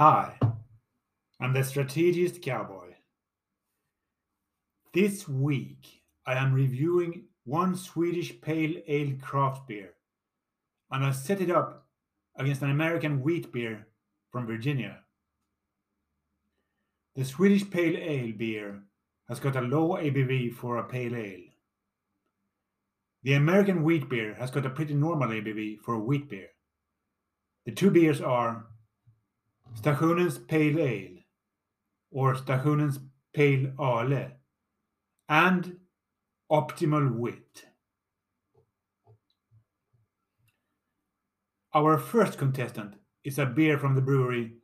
Hi, I'm the strategist cowboy. This week I am reviewing one Swedish pale ale craft beer, and I set it up against an American wheat beer from Virginia. The Swedish pale ale beer has got a low ABV for a pale ale. The American wheat beer has got a pretty normal ABV for a wheat beer. The two beers are Stationens Pale Ale or Stationens Pale Ale and Optimal Wit. Our first contestant is a beer from the brewery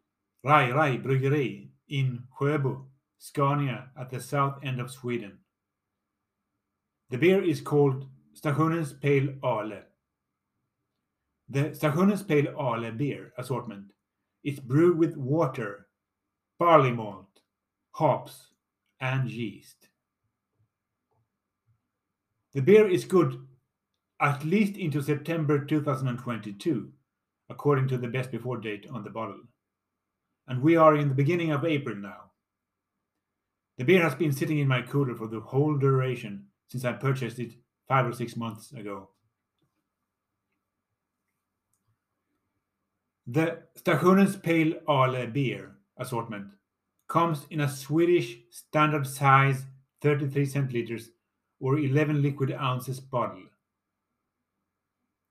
Rai Rai Bryggeri in Sjöbo, Scania at the south end of Sweden. The beer is called Stationens Pale Ale. The Stationens Pale Ale beer assortment is brewed with water, barley malt, hops, and yeast. The beer is good at least into September 2022, according to the best before date on the bottle. And we are in the beginning of April now. The beer has been sitting in my cooler for the whole duration since I purchased it five or six months ago. The Stationens Pale Ale beer assortment comes in a Swedish standard size 33 centiliters or 11 liquid ounces bottle.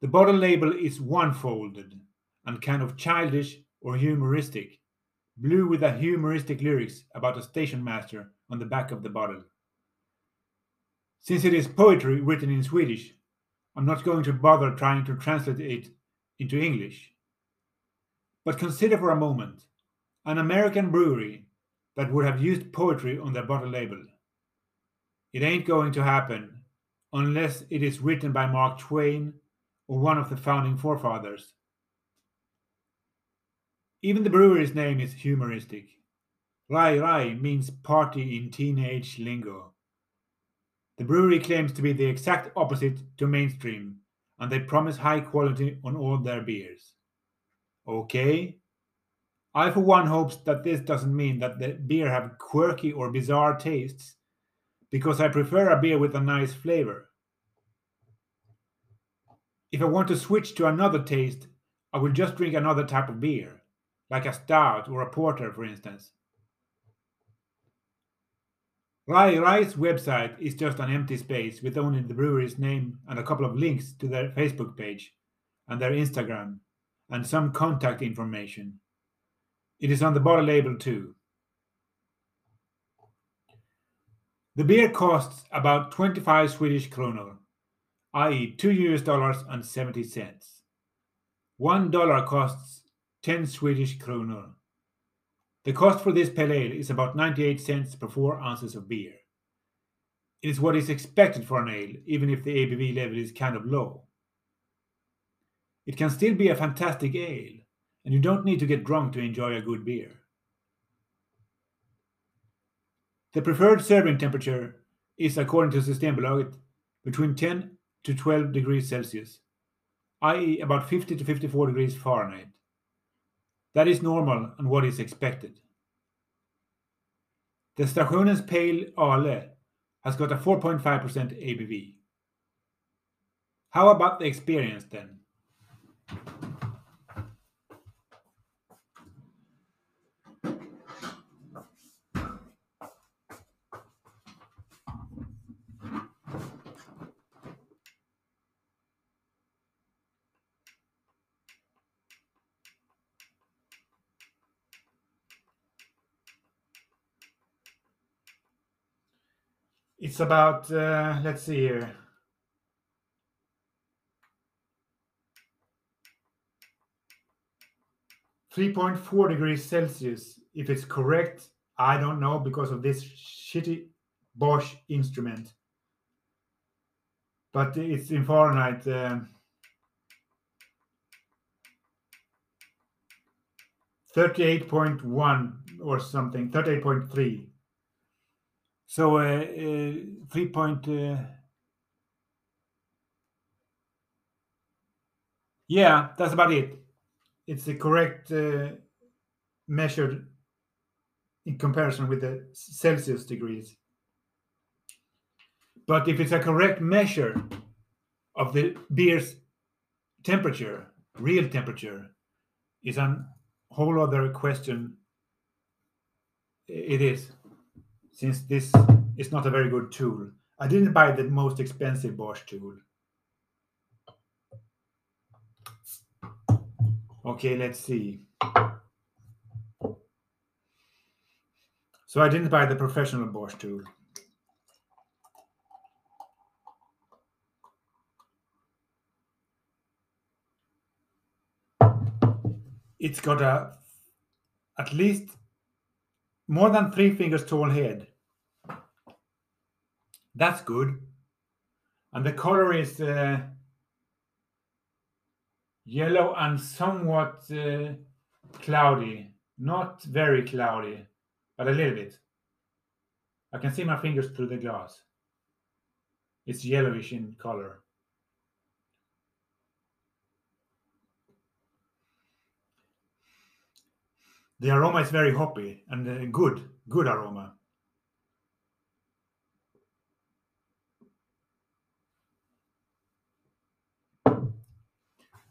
The bottle label is one folded and kind of childish or humoristic, blue with a humoristic lyrics about a station master on the back of the bottle. Since it is poetry written in Swedish, I'm not going to bother trying to translate it into English. But consider for a moment an American brewery that would have used poetry on their bottle label. It ain't going to happen unless it is written by Mark Twain or one of the founding forefathers. Even the brewery's name is humoristic. Rai Rai means party in teenage lingo. The brewery claims to be the exact opposite to mainstream, and they promise high quality on all their beers. Okay. I for one hopes that this doesn't mean that the beer have quirky or bizarre tastes, because I prefer a beer with a nice flavor. If I want to switch to another taste, I will just drink another type of beer, like a stout or a porter, for instance. Rai Rai's website is just an empty space with only the brewery's name and a couple of links to their Facebook page and their Instagram and some contact information. It is on the bottle label too. The beer costs about 25 Swedish kronor, i.e., 2 US dollars and 70 cents. One dollar costs 10 Swedish kronor. The cost for this pale ale is about 98 cents per 4 ounces of beer. It is what is expected for an ale, even if the ABV level is kind of low. It can still be a fantastic ale, and you don't need to get drunk to enjoy a good beer. The preferred serving temperature is, according to Systembolaget, between 10 to 12 degrees Celsius, i.e., about 50 to 54 degrees Fahrenheit. That is normal and what is expected. The Stationens Pale Ale has got a 4.5% ABV. How about the experience then? It's about, uh, let's see here. Three point four degrees Celsius. If it's correct, I don't know because of this shitty Bosch instrument. But it's in Fahrenheit. Um, 38.1 or something, 38.3. So uh, uh, 3 point. Uh, yeah, that's about it. It's the correct uh, measured in comparison with the Celsius degrees. But if it's a correct measure of the beer's temperature, real temperature, is a whole other question. It is, since this is not a very good tool. I didn't buy the most expensive Bosch tool. Okay, let's see. So I didn't buy the professional Bosch tool. It's got a at least more than three fingers tall head. That's good. And the color is uh, yellow and somewhat uh, cloudy. Not very cloudy, but a little bit. I can see my fingers through the glass. It's yellowish in color. The aroma is very hoppy and uh, good, good aroma.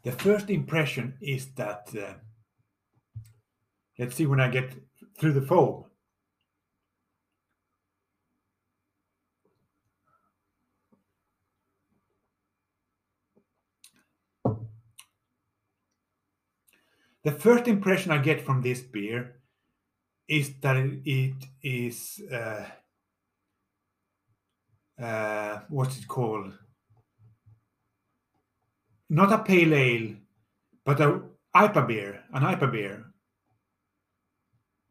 The first impression is that, uh, let's see when I get through the foam. The first impression I get from this beer is that it is uh, uh, what's it called? Not a pale ale, but a IPA beer, an IPA beer,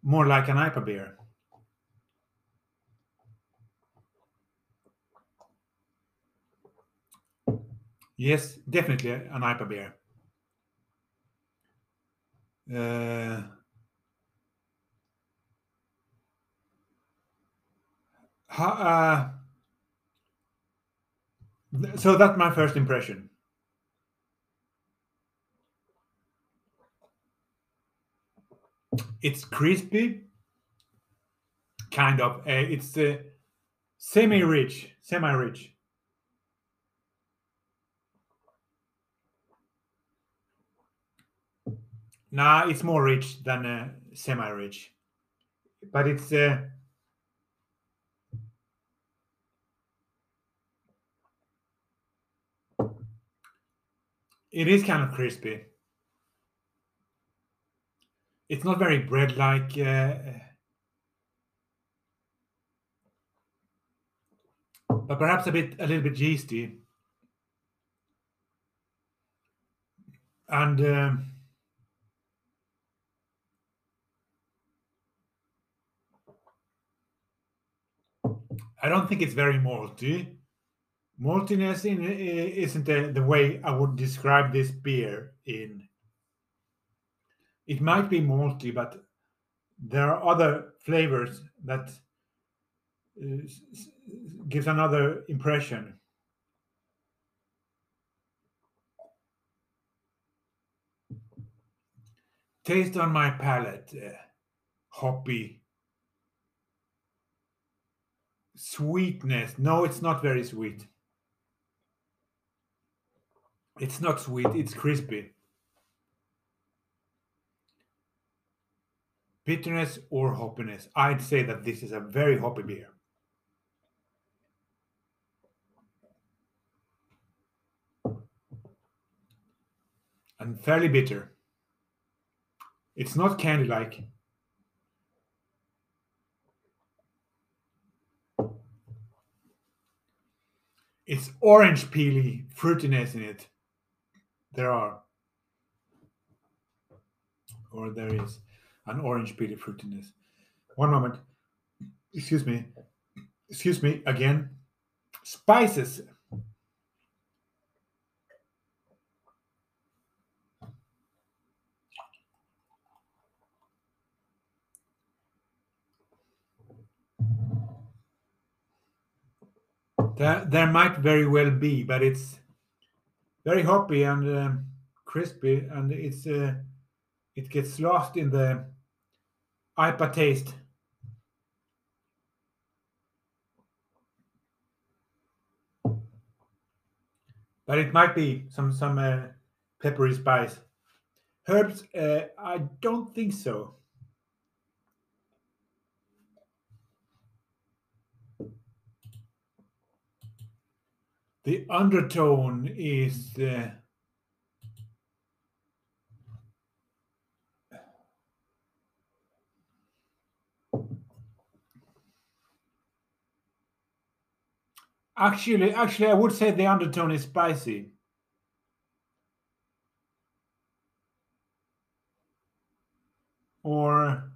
more like an IPA beer. Yes, definitely an IPA beer. Uh, uh, so that's my first impression. It's crispy, kind of. Uh, it's uh, semi-rich, semi-rich. Nah, it's more rich than semi-rich, but it's uh, it is kind of crispy. It's not very bread-like. Uh, but perhaps a bit, a little bit yeasty, and. Um, I don't think it's very malty. Maltiness in, isn't the, the way I would describe this beer in. It might be malty, but there are other flavors that uh, gives another impression. Taste on my palate, uh, hoppy, sweetness. No, it's not very sweet. It's not sweet, it's crispy. Bitterness or hoppiness. I'd say that this is a very hoppy beer. And fairly bitter. It's not candy like. It's orange peely fruitiness in it. There are, or there is an orange peely fruitiness. One moment. Excuse me. Excuse me again. Spices. There, there might very well be, but it's very hoppy and um, crispy, and it's uh, it gets lost in the IPA taste. But it might be some some uh, peppery spice. Herbs, uh, I don't think so. The undertone is actually actually I would say the undertone is spicy. Or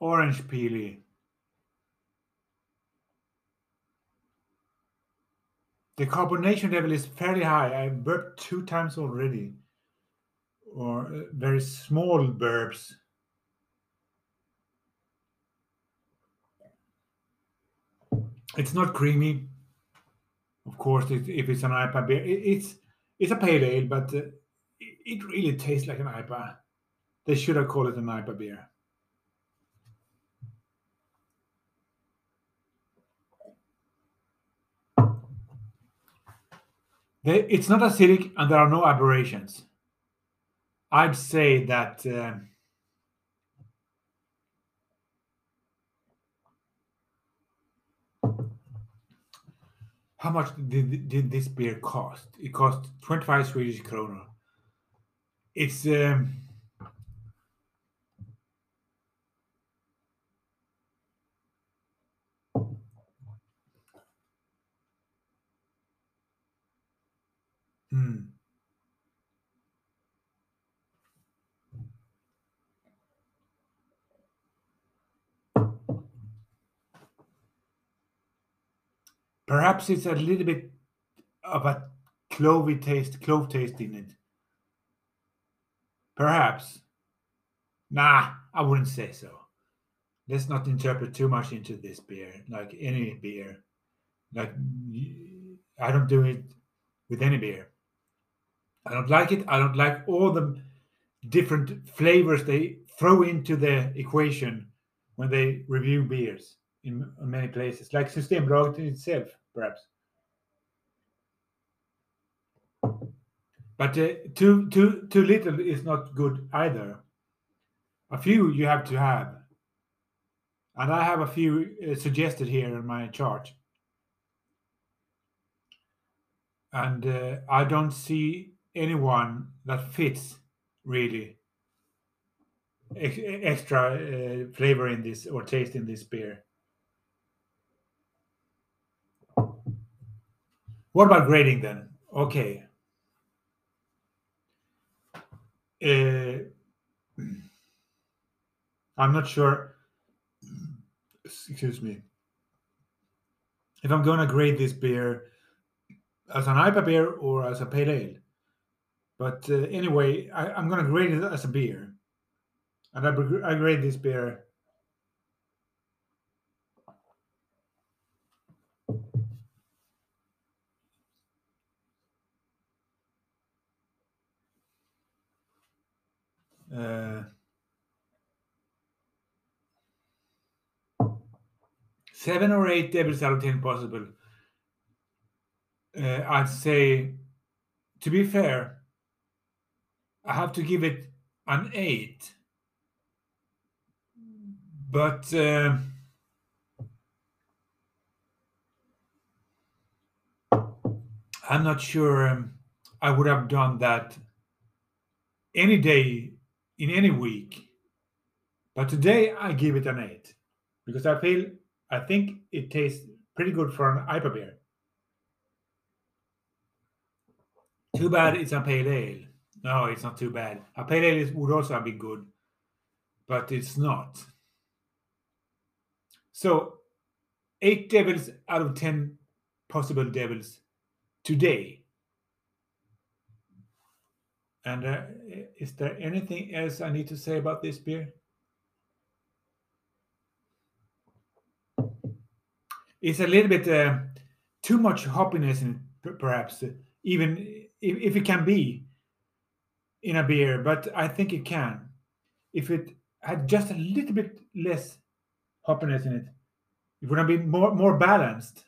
orange peely. The carbonation level is fairly high. I burped two times already, or uh, very small burps. It's not creamy, of course. It, if it's an IPA beer, it, it's it's a pale ale, but uh, it, it really tastes like an IPA. They should have called it an IPA beer. They, it's not acidic and there are no aberrations. I'd say that uh, how much did, did this beer cost? It cost 25 Swedish kronor. It's um, hmm. Perhaps it's a little bit of a clovey taste, clove taste in it. Perhaps. Nah, I wouldn't say so. Let's not interpret too much into this beer, like any beer. Like I don't do it with any beer. I don't like it. I don't like all the different flavors they throw into the equation when they review beers in, many places, like Systembolaget itself, perhaps. But uh, too too too little is not good either. A few you have to have, and I have a few uh, suggested here in my chart. And uh, I don't see anyone that fits really ex- extra uh, flavor in this or taste in this beer. What about grading then? Okay. Uh, I'm not sure. Excuse me. If I'm going to grade this beer as an IPA beer or as a pale ale. But uh, anyway, I, am going to grade it as a beer. And I, I grade this beer Uh, seven or eight devils out of ten possible. Uh, I'd say, to be fair, I have to give it an eight. But uh, I'm not sure um, I would have done that any day in any week. But today I give it an 8 because I feel I think it tastes pretty good for an IPA beer. Too bad it's a pale ale. No, it's not too bad. A pale ale would also be good, but it's not. So, eight devils out of ten possible devils today. And uh, is there anything else I need to say about this beer? It's a little bit uh, too much hoppiness in perhaps, even if, if it can be in a beer, but I think it can. If it had just a little bit less hoppiness in it, it would have been more more balanced,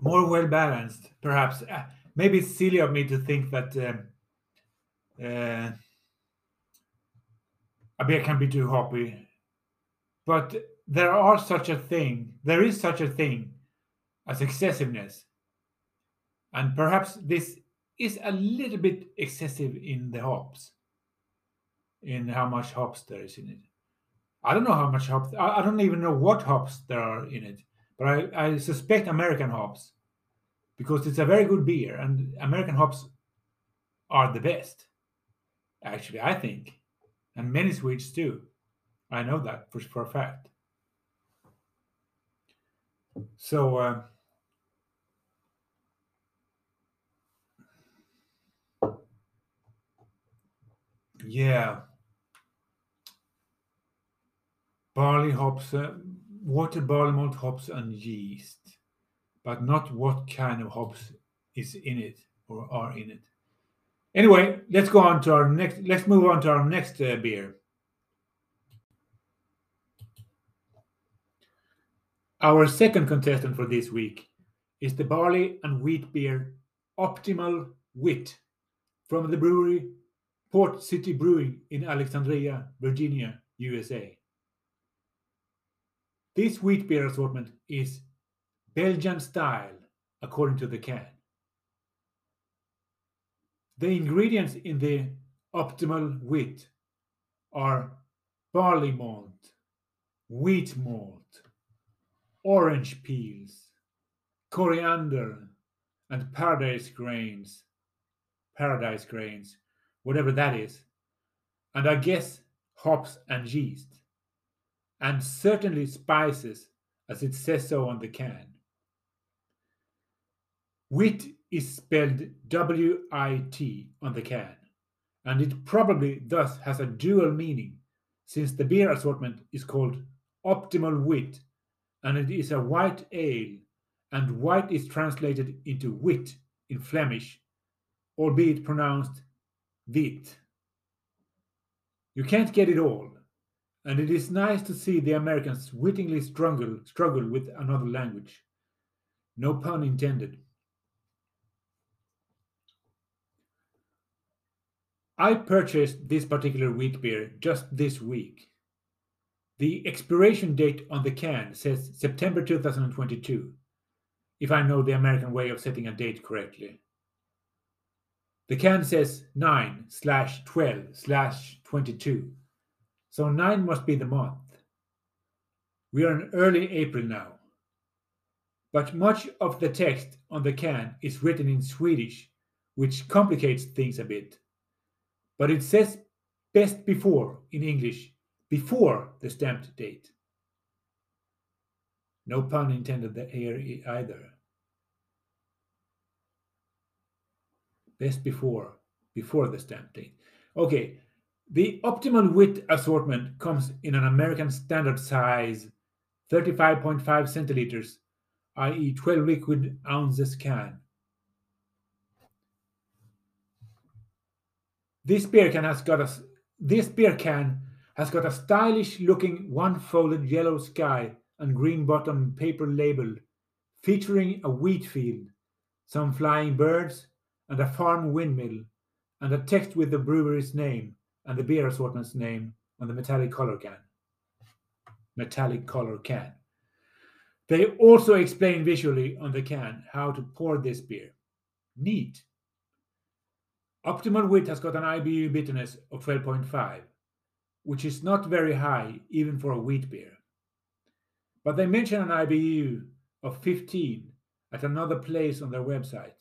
more well balanced. Perhaps uh, maybe it's silly of me to think that uh, uh, a beer can be too hoppy, but there are such a thing. There is such a thing as excessiveness, and perhaps this is a little bit excessive in the hops, in how much hops there is in it. I don't know how much hops. I, don't even know what hops there are in it, but I, I suspect American hops because it's a very good beer, and American hops are the best. Actually, I think, and many Swedes too. I know that for, for a fact. So. Uh, yeah barley hops, uh, water barley malt hops and yeast, but not what kind of hops is in it or are in it. Anyway, let's go on to our next. Let's move on to our next uh, beer. Our second contestant for this week is the barley and wheat beer Optimal Wit from the brewery Port City Brewing in Alexandria, Virginia, USA. This wheat beer assortment is Belgian style, according to the can. The ingredients in the optimal wheat are barley malt, wheat malt, orange peels, coriander, and paradise grains. Paradise grains, whatever that is. And I guess hops and yeast and certainly spices, as it says so on the can. Wit is spelled W I T on the can, and it probably thus has a dual meaning, since the beer assortment is called Optimal Wit, and it is a white ale, and white is translated into wit in Flemish, albeit pronounced wit. You can't get it all, and it is nice to see the Americans wittingly struggle, struggle with another language. No pun intended. I purchased this particular wheat beer just this week. The expiration date on the can says September 2022, if I know the American way of setting a date correctly. The can says 9 slash 12 slash 22 so 9 must be the month. We are in early April now. But much of the text on the can is written in Swedish, which complicates things a bit. But it says best before in English, before the stamped date. No pun intended here either. Best before, before the stamp date. Okay, the optimal wit assortment comes in an American standard size 35.5 centiliters, i.e., 12 liquid ounces can. This beer can has got a this beer can has got a stylish looking one folded yellow sky and green bottom paper label featuring a wheat field, some flying birds, and a farm windmill, and a text with the brewery's name and the beer assortment's name on the metallic color can. Metallic color can. They also explain visually on the can how to pour this beer. Neat. Optimal wit has got an IBU bitterness of 12.5, which is not very high even for a wheat beer. But they mention an IBU of 15 at another place on their website,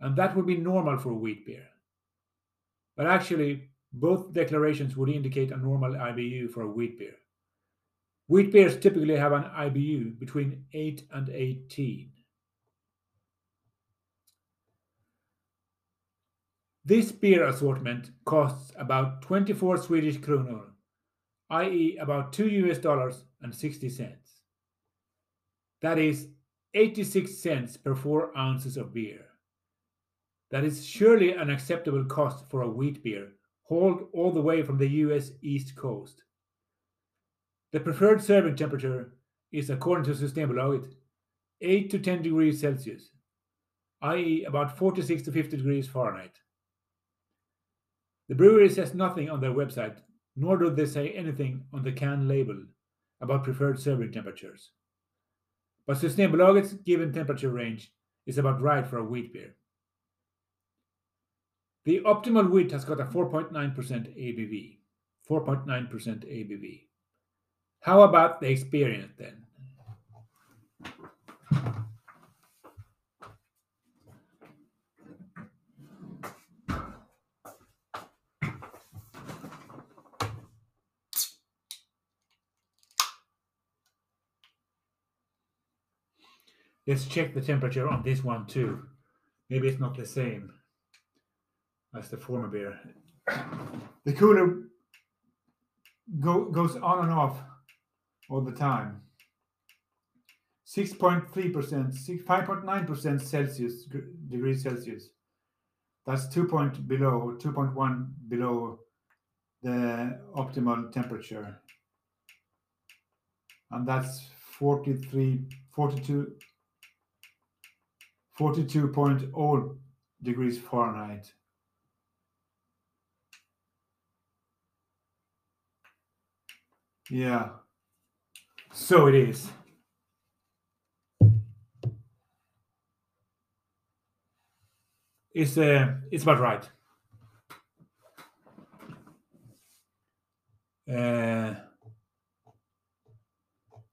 and that would be normal for a wheat beer. But actually, both declarations would indicate a normal IBU for a wheat beer. Wheat beers typically have an IBU between 8 and 18. This beer assortment costs about 24 Swedish kronor, i.e., about 2 US dollars and 60 cents. That is 86 cents per 4 ounces of beer. That is surely an acceptable cost for a wheat beer, hauled all the way from the US East Coast. The preferred serving temperature is, according to Systembolaget, 8 to 10 degrees Celsius, i.e., about 46 to 50 degrees Fahrenheit. The brewery says nothing on their website, nor do they say anything on the can label about preferred serving temperatures. But Systembolaget's given temperature range is about right for a wheat beer. The optimal wheat has got a 4.9% ABV. 4.9% ABV. How about the experience then? Let's check the temperature on this one too. Maybe it's not the same as the former beer. The cooler go, goes on and off all the time. 6.3%, 5.9% Celsius degrees Celsius. That's two point below, 2.1 below the optimal temperature. And that's 43, 42, 42.0 degrees Fahrenheit. Yeah. So it is. It's uh, it's about right. Uh,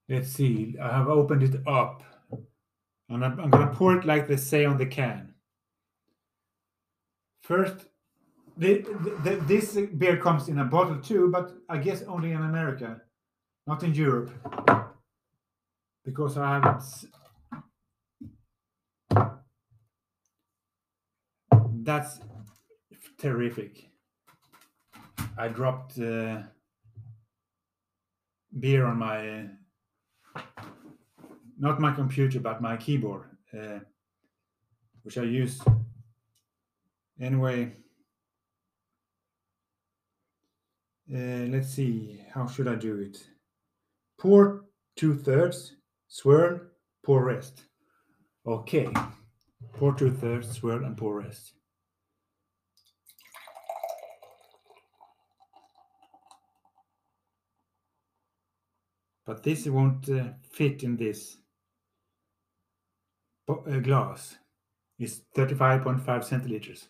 let's see. I have opened it up, and I'm, I'm to pour it like they say on the can. First, the, the, this beer comes in a bottle too, but I guess only in America, not in Europe, because I haven't. That's terrific. I dropped uh, beer on my, uh, not my computer, but my keyboard, uh, which I use anyway. Uh, let's see, how should I do it? Pour two thirds, swirl, pour rest. Okay, pour two thirds, swirl, and pour rest. But this won't uh, fit in this uh, glass. It's 35.5 centiliters.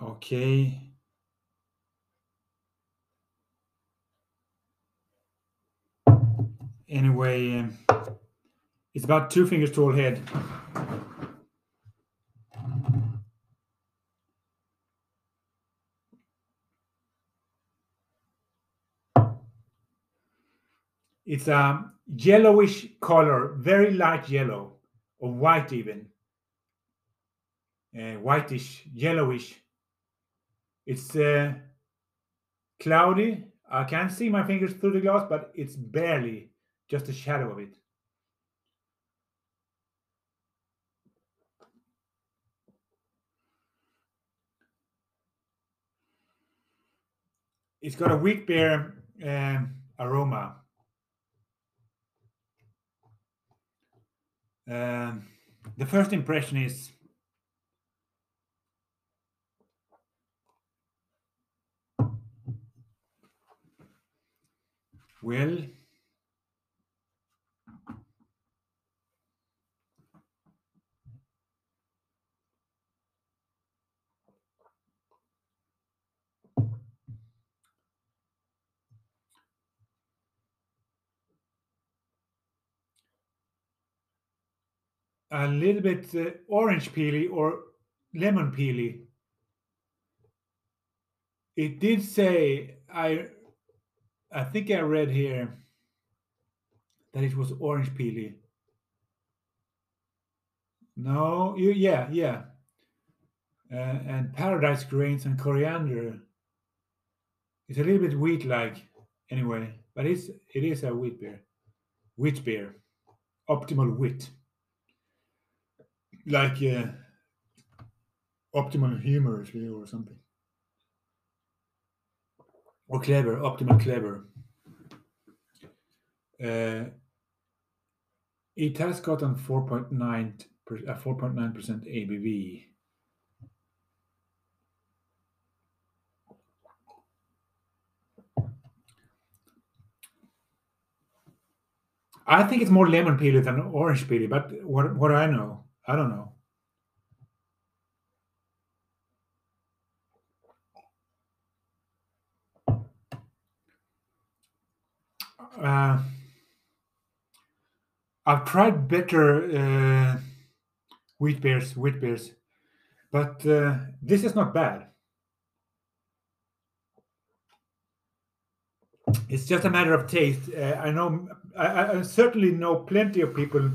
Okay. Anyway, um, it's about two fingers tall head. It's a yellowish color, very light yellow, or white even. Uh, whitish, yellowish. It's uh, cloudy. I can't see my fingers through the glass, but it's barely just a shadow of it. It's got a wheat beer um, aroma. Um, the first impression is well a little bit uh, orange peely or lemon peely. It did say I I think I read here that it was orange peely. No, you yeah yeah, uh, and paradise grains and coriander. It's a little bit wheat like anyway, but it's it is a wheat beer. Wheat beer, optimal wit, like uh, optimal humorously or something, or clever, optimal clever. Uh, it has gotten 4.9 uh, 4.9% ABV. I think it's more lemon peely than orange peely, but what what I know? I don't know. Uh, I've tried better uh, wheat beers, wheat beers, but uh, this is not bad. It's just a matter of taste. Uh, I know, I, I, certainly know plenty of people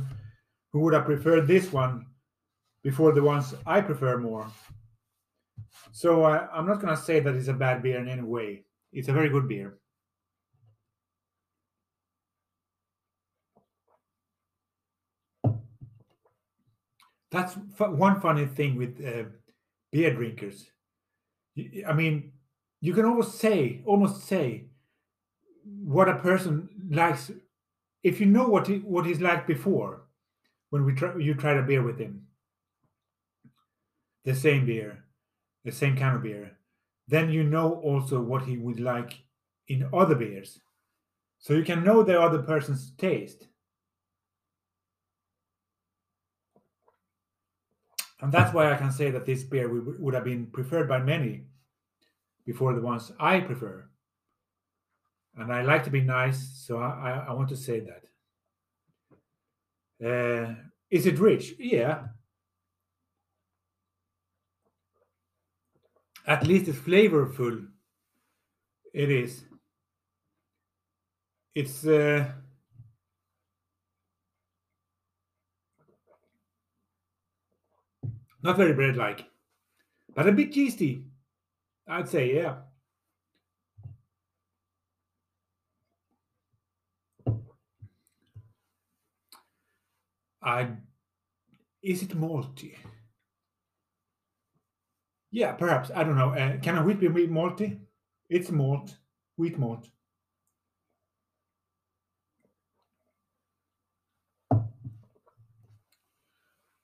who would have preferred this one before the ones I prefer more. So uh, I'm not going to say that it's a bad beer in any way. It's a very good beer. That's one funny thing with uh, beer drinkers. I mean, you can almost say, almost say, what a person likes if you know what he, what he's like before when we try, you tried a beer with him, the same beer, the same kind of beer, then you know also what he would like in other beers, so you can know the other person's taste. And that's why I can say that this beer would, have been preferred by many before the ones I prefer. And I like to be nice, so I, I want to say that. Uh, is it rich? Yeah. At least it's flavorful. It is. It's uh, Not very bread like, but a bit yeasty. I'd say, yeah. I is it malty? Yeah, perhaps. I don't know. Uh, can a wheat be malty? It's malt, wheat malt.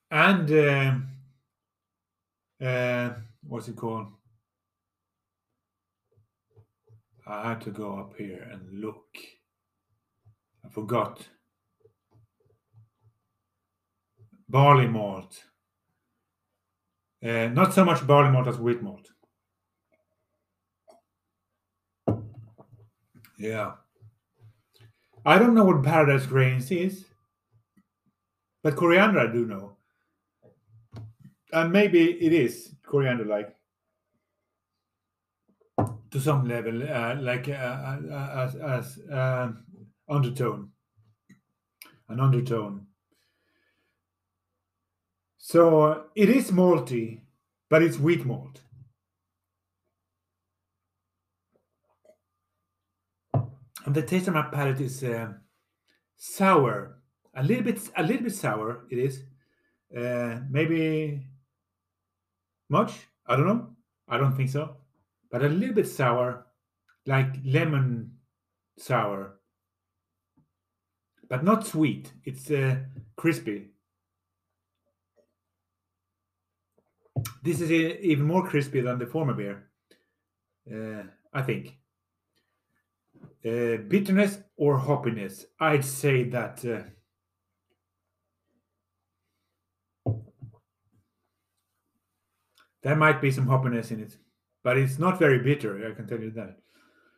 And uh, uh, what's it called? I had to go up here and look. I forgot. Barley malt. Uh, not so much barley malt as wheat malt. Yeah. I don't know what paradise grains is, but coriander I do know and maybe it is coriander like to some level, uh, like uh, uh, as as um, undertone, an undertone. So it is malty, but it's wheat malt. And the taste of my palate is uh, sour, a little bit, a little bit sour. It is uh, maybe much? I don't know. I don't think so. But a little bit sour, like lemon sour. But not sweet. It's uh, crispy. This is even more crispy than the former beer, uh, I think. Uh, bitterness or hoppiness? I'd say that uh, There might be some hoppiness in it, but it's not very bitter. I can tell you that.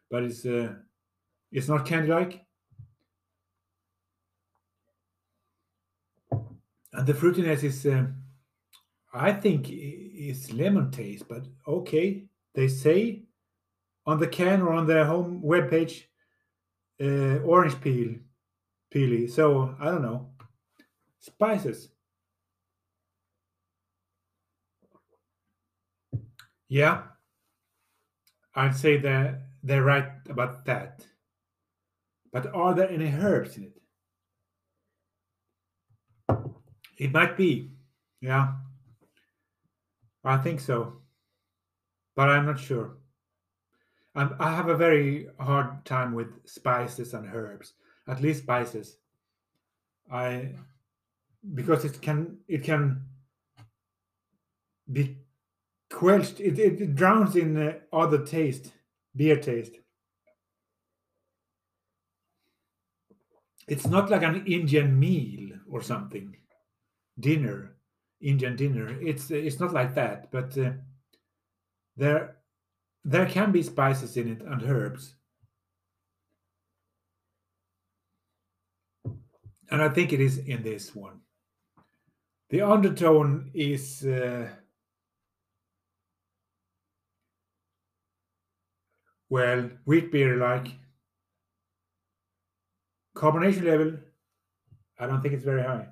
But it's uh, it's not candy-like, and the fruitiness is, uh, I think, it's lemon taste. But okay, they say on the can or on their home webpage, uh, orange peel, peely. So I don't know. Spices. Yeah, I'd say that they're right about that. But are there any herbs in it? It might be. Yeah. I think so. But I'm not sure. I'm, I have a very hard time with spices and herbs, at least spices. I because it can it can be quenched. It, it, it drowns in uh, other taste, beer taste. It's not like an Indian meal or something, dinner, Indian dinner. It's it's not like that, but uh, there there can be spices in it and herbs. And I think it is in this one. The undertone is uh, well, wheat beer like. Carbonation level, I don't think it's very high.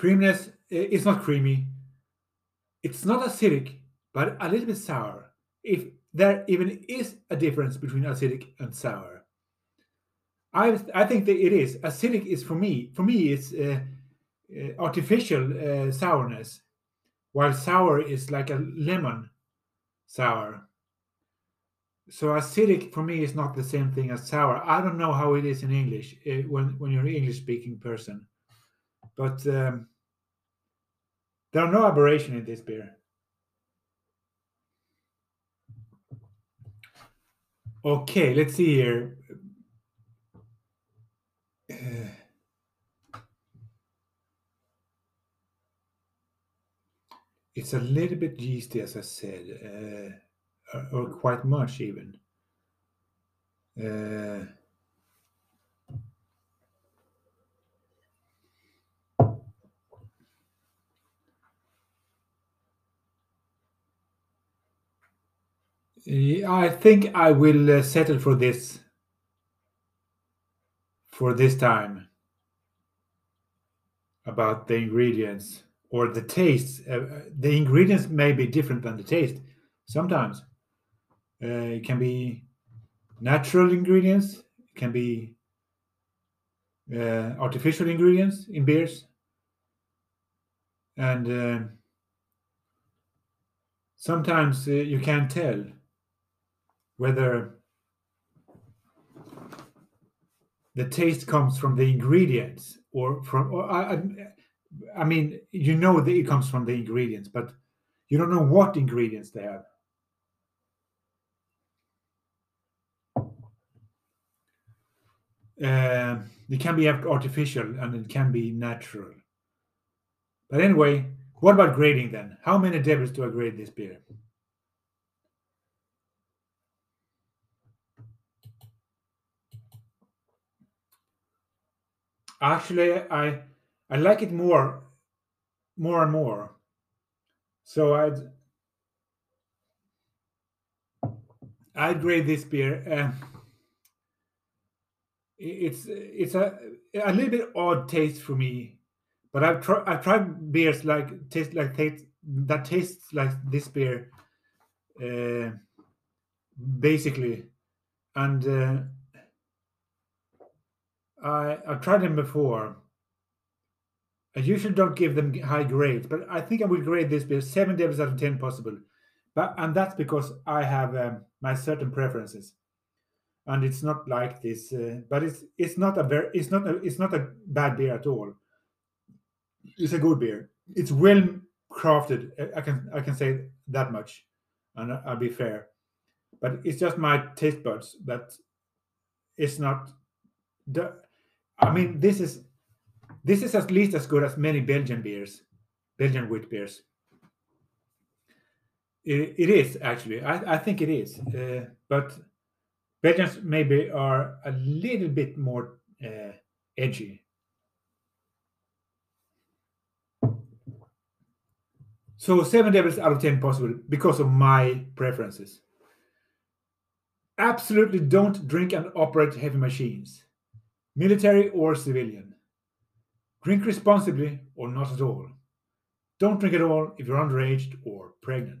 Creaminess, it's not creamy. It's not acidic, but a little bit sour. If there even is a difference between acidic and sour. I I think that it is acidic is for me for me it's uh, uh, artificial uh, sourness, while sour is like a lemon sour. So acidic for me is not the same thing as sour. I don't know how it is in English uh, when when you're an English speaking person, but um, there are no aberration in this beer. Okay, let's see here. Uh, it's a little bit yeasty, as I said, uh, or, or, quite much even. Uh, I think I will uh, settle for this for this time about the ingredients or the taste. Uh, uh, the ingredients may be different than the taste. Sometimes uh, it can be natural ingredients. It can be uh, artificial ingredients in beers, and uh, sometimes you can't tell whether the taste comes from the ingredients or from or I, I mean you know that it comes from the ingredients but you don't know what ingredients they have. Uh, it can be artificial and it can be natural. But anyway what about grading then? How many devils do i grade this beer actually i i like it more more and more. So i'd i'd grade this beer uh, it's it's a a little bit odd taste for me but i've tried i've tried beers like taste like taste that tastes like this beer uh, basically. And uh, I I've tried them before. I usually don't give them high grades, but I think I will grade this beer seven devils out of ten possible. But and that's because I have um, my certain preferences, and it's not like this. Uh, but it's it's not a very it's not a, it's not a bad beer at all. It's a good beer. It's well crafted. I can I can say that much, and I'll be fair. But it's just my taste buds that it's not the I mean, this is this is at least as good as many Belgian beers, Belgian wheat beers. it, it is actually. I, I think it is, uh, but Belgians maybe are a little bit more uh, edgy. So seven devils out of ten possible because of my preferences. Absolutely don't drink and operate heavy machines military or civilian. Drink responsibly or not at all. Don't drink at all if you're underage or pregnant.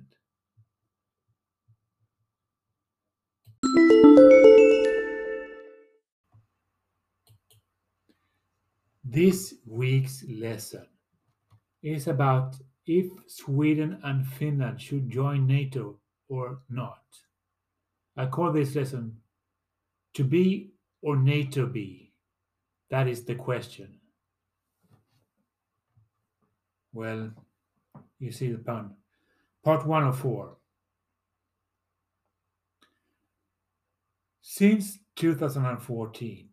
This week's lesson is about if Sweden and Finland should join NATO or not. I call this lesson To Be or NATO Be? That is the question. Well, you see the pun. Part 104. Since 2014,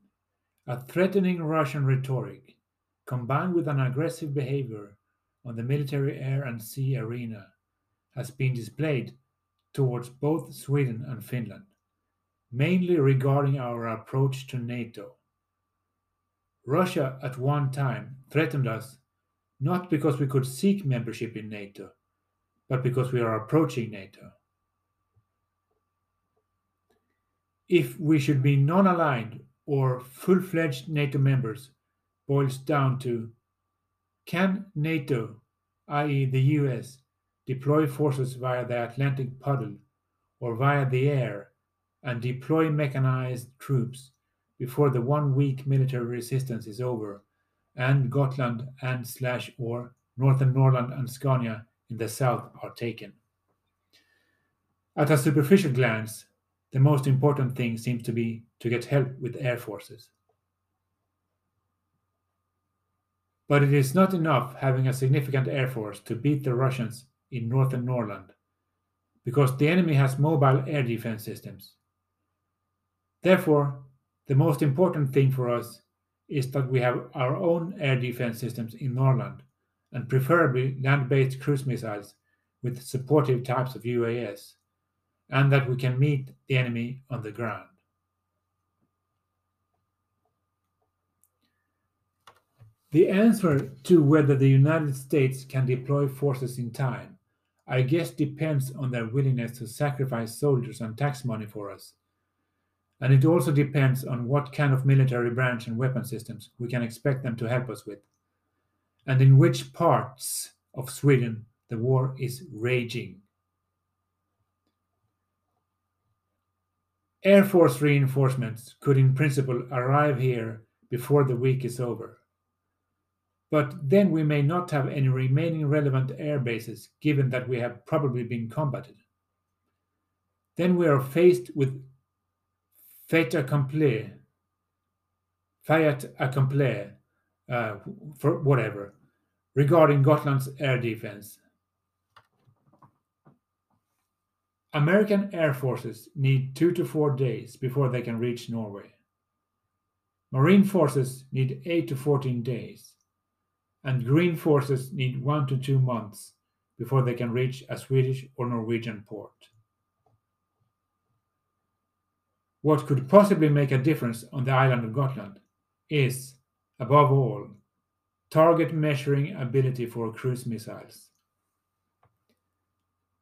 a threatening Russian rhetoric, combined with an aggressive behavior on the military air and sea arena, has been displayed towards both Sweden and Finland, mainly regarding our approach to NATO. Russia at one time threatened us not because we could seek membership in NATO, but because we are approaching NATO. If we should be non aligned or full fledged NATO members boils down to can NATO, i.e., the US, deploy forces via the Atlantic Puddle or via the air and deploy mechanized troops before the one week military resistance is over and Gotland and slash or Northern Norrland and Scania in the south are taken. At a superficial glance, the most important thing seems to be to get help with air forces. But it is not enough having a significant air force to beat the Russians in northern Norrland, because the enemy has mobile air defense systems. Therefore, the most important thing for us is that we have our own air defense systems in Norrland, and preferably land based cruise missiles with supportive types of UAS and that we can meet the enemy on the ground. The answer to whether the United States can deploy forces in time, I guess, depends on their willingness to sacrifice soldiers and tax money for us. And it also depends on what kind of military branch and weapon systems we can expect them to help us with, and in which parts of Sweden the war is raging. Air Force reinforcements could in principle arrive here before the week is over. But then we may not have any remaining relevant air bases given that we have probably been combated. Then we are faced with fait accompli, fait accompli, uh, for whatever, regarding Gotland's air defense American air forces need two to four days before they can reach Norway. Marine forces need 8 to 14 days, and Green forces need 1 to 2 months before they can reach a Swedish or Norwegian port. What could possibly make a difference on the island of Gotland is, above all, target measuring ability for cruise missiles.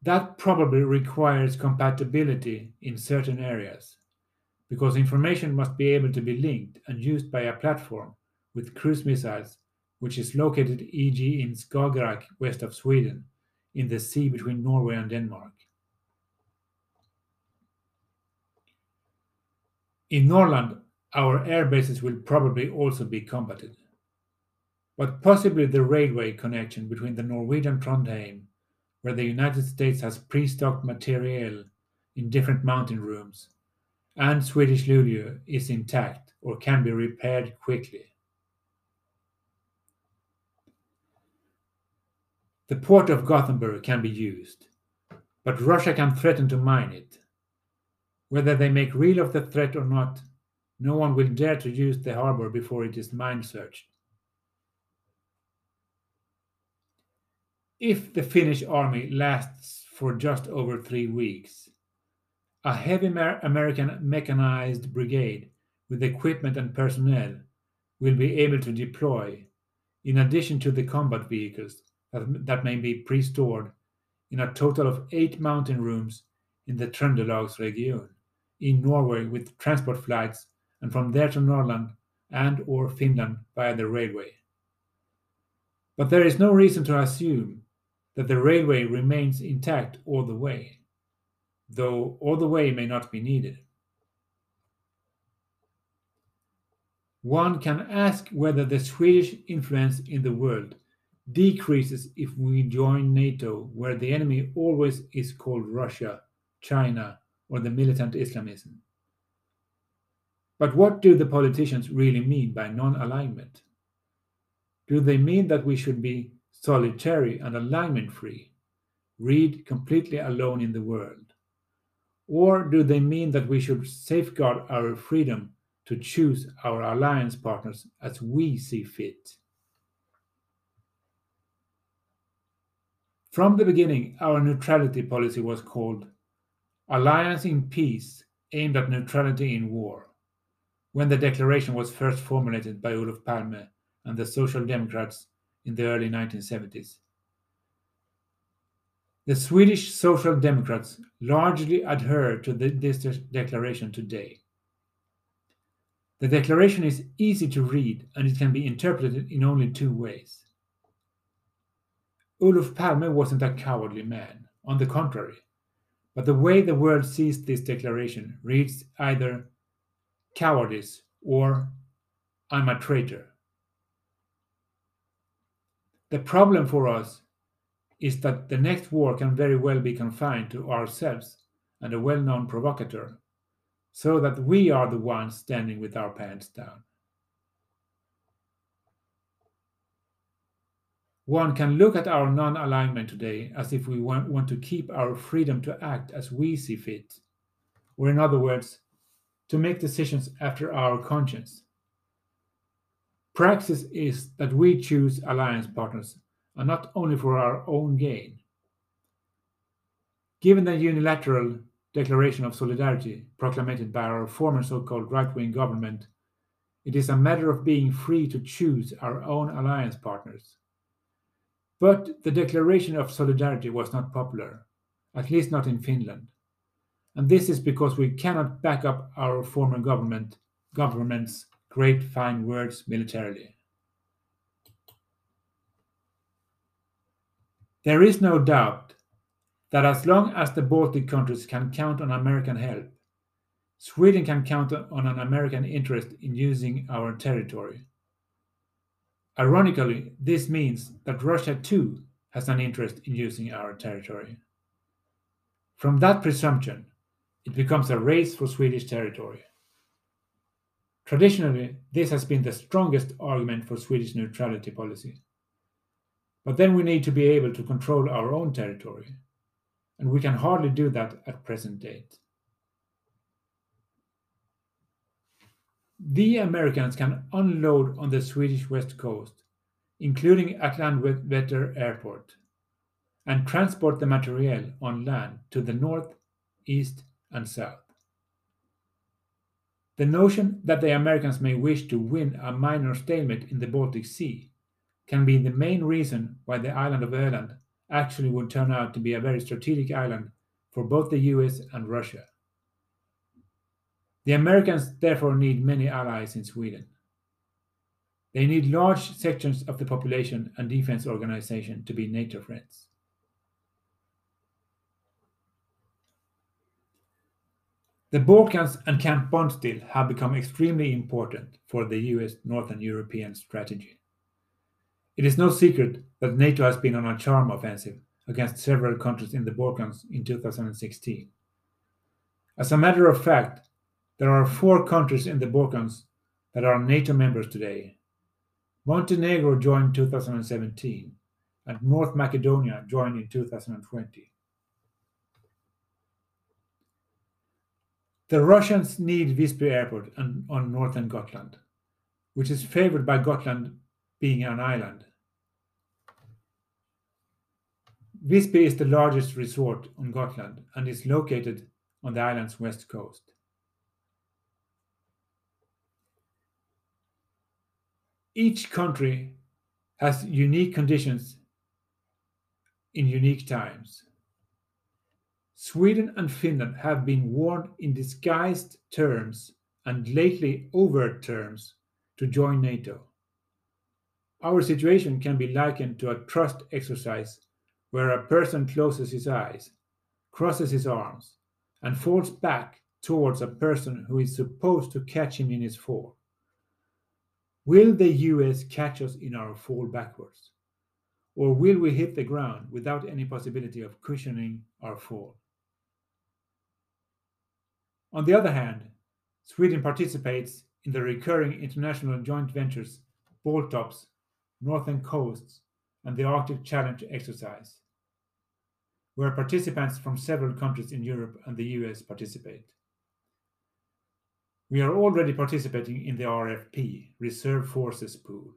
That probably requires compatibility in certain areas, because information must be able to be linked and used by a platform with cruise missiles, which is located e.g. in Skagerrak west of Sweden, in the sea between Norway and Denmark. In Norrland, our air bases will probably also be combated, but possibly the railway connection between the Norwegian Trondheim where the United States has pre-stocked materiel in different mountain rooms, and Swedish Luleå is intact or can be repaired quickly. The port of Gothenburg can be used, but Russia can threaten to mine it. Whether they make real of the threat or not, no one will dare to use the harbor before it is mine searched. if the Finnish army lasts for just over three weeks. A heavy American mechanized brigade with equipment and personnel will be able to deploy, in addition to the combat vehicles that, that may be pre stored, in a total of eight mountain rooms in the Trøndelagsregionen in Norway with transport flights and from there to Norrland and or Finland via the railway. But there is no reason to assume that the railway remains intact all the way, though all the way may not be needed. One can ask whether the Swedish influence in the world decreases if we join NATO, where the enemy always is called Russia, China, or the militant Islamism. But what do the politicians really mean by non alignment? Do they mean that we should be solitary and alignment free, read completely alone in the world? Or do they mean that we should safeguard our freedom to choose our alliance partners as we see fit? From the beginning, our neutrality policy was called Alliance in Peace, aimed at neutrality in war, when the declaration was first formulated by Olof Palme and the Social Democrats in the early 1970s. The Swedish Social Democrats largely adhere to this declaration today. The declaration is easy to read and it can be interpreted in only two ways. Olof Palme wasn't a cowardly man, on the contrary, but the way the world sees this declaration reads either cowardice or I'm a traitor. The problem for us is that the next war can very well be confined to ourselves and a well known provocateur, so that we are the ones standing with our pants down. One can look at our non alignment today as if we want, want to keep our freedom to act as we see fit, or in other words, to make decisions after our conscience. Praxis is that we choose alliance partners and not only for our own gain. Given the unilateral declaration of solidarity proclaimed by our former so called right wing government, it is a matter of being free to choose our own alliance partners. But the declaration of solidarity was not popular, at least not in Finland. And this is because we cannot back up our former government government's great fine words militarily. There is no doubt that as long as the Baltic countries can count on American help, Sweden can count on an American interest in using our territory. Ironically, this means that Russia too has an interest in using our territory. From that presumption, it becomes a race for Swedish territory. Traditionally, this has been the strongest argument for Swedish neutrality policy. But then we need to be able to control our own territory, and we can hardly do that at present date. The Americans can unload on the Swedish west coast, including at Landvetter Airport, and transport the materiel on land to the north, east, and south. The notion that the Americans may wish to win a minor stalemate in the Baltic Sea can be the main reason why the island of Öland actually would turn out to be a very strategic island for both the US and Russia. The Americans therefore need many allies in Sweden. They need large sections of the population and defense organization to be NATO friends. The Balkans and Camp Bondsteel have become extremely important for the US Northern European strategy. It is no secret that NATO has been on a charm offensive against several countries in the Balkans in 2016. As a matter of fact, there are four countries in the Balkans that are NATO members today. Montenegro joined 2017, and North Macedonia joined in 2020. The Russians need Visby Airport on, on northern Gotland, which is favored by Gotland being an island. Visby is the largest resort on Gotland and is located on the island's west coast. Each country has unique conditions in unique times. Sweden and Finland have been warned in disguised terms and lately overt terms to join NATO. Our situation can be likened to a trust exercise where a person closes his eyes, crosses his arms, and falls back towards a person who is supposed to catch him in his fall. Will the US catch us in our fall backwards? Or will we hit the ground without any possibility of cushioning our fall? On the other hand, Sweden participates in the recurring international joint ventures Baltops, Northern Coasts, and the Arctic Challenge exercise, where participants from several countries in Europe and the US participate. We are already participating in the RFP, Reserve Forces Pool,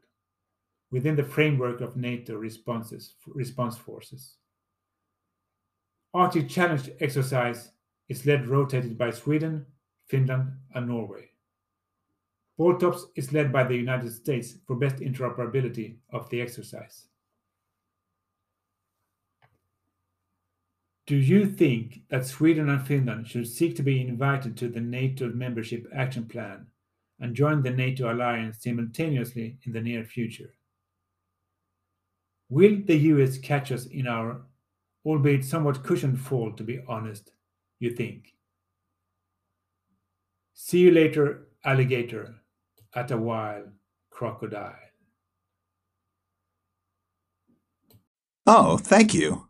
within the framework of NATO responses, response forces. Arctic Challenge exercise is led rotated by Sweden, Finland, and Norway. Baltops is led by the United States for best interoperability of the exercise. Do you think that Sweden and Finland should seek to be invited to the NATO membership action plan and join the NATO alliance simultaneously in the near future? Will the US catch us in our, albeit somewhat cushioned fall, to be honest, you think? See you later, alligator at a while, crocodile. Oh, thank you.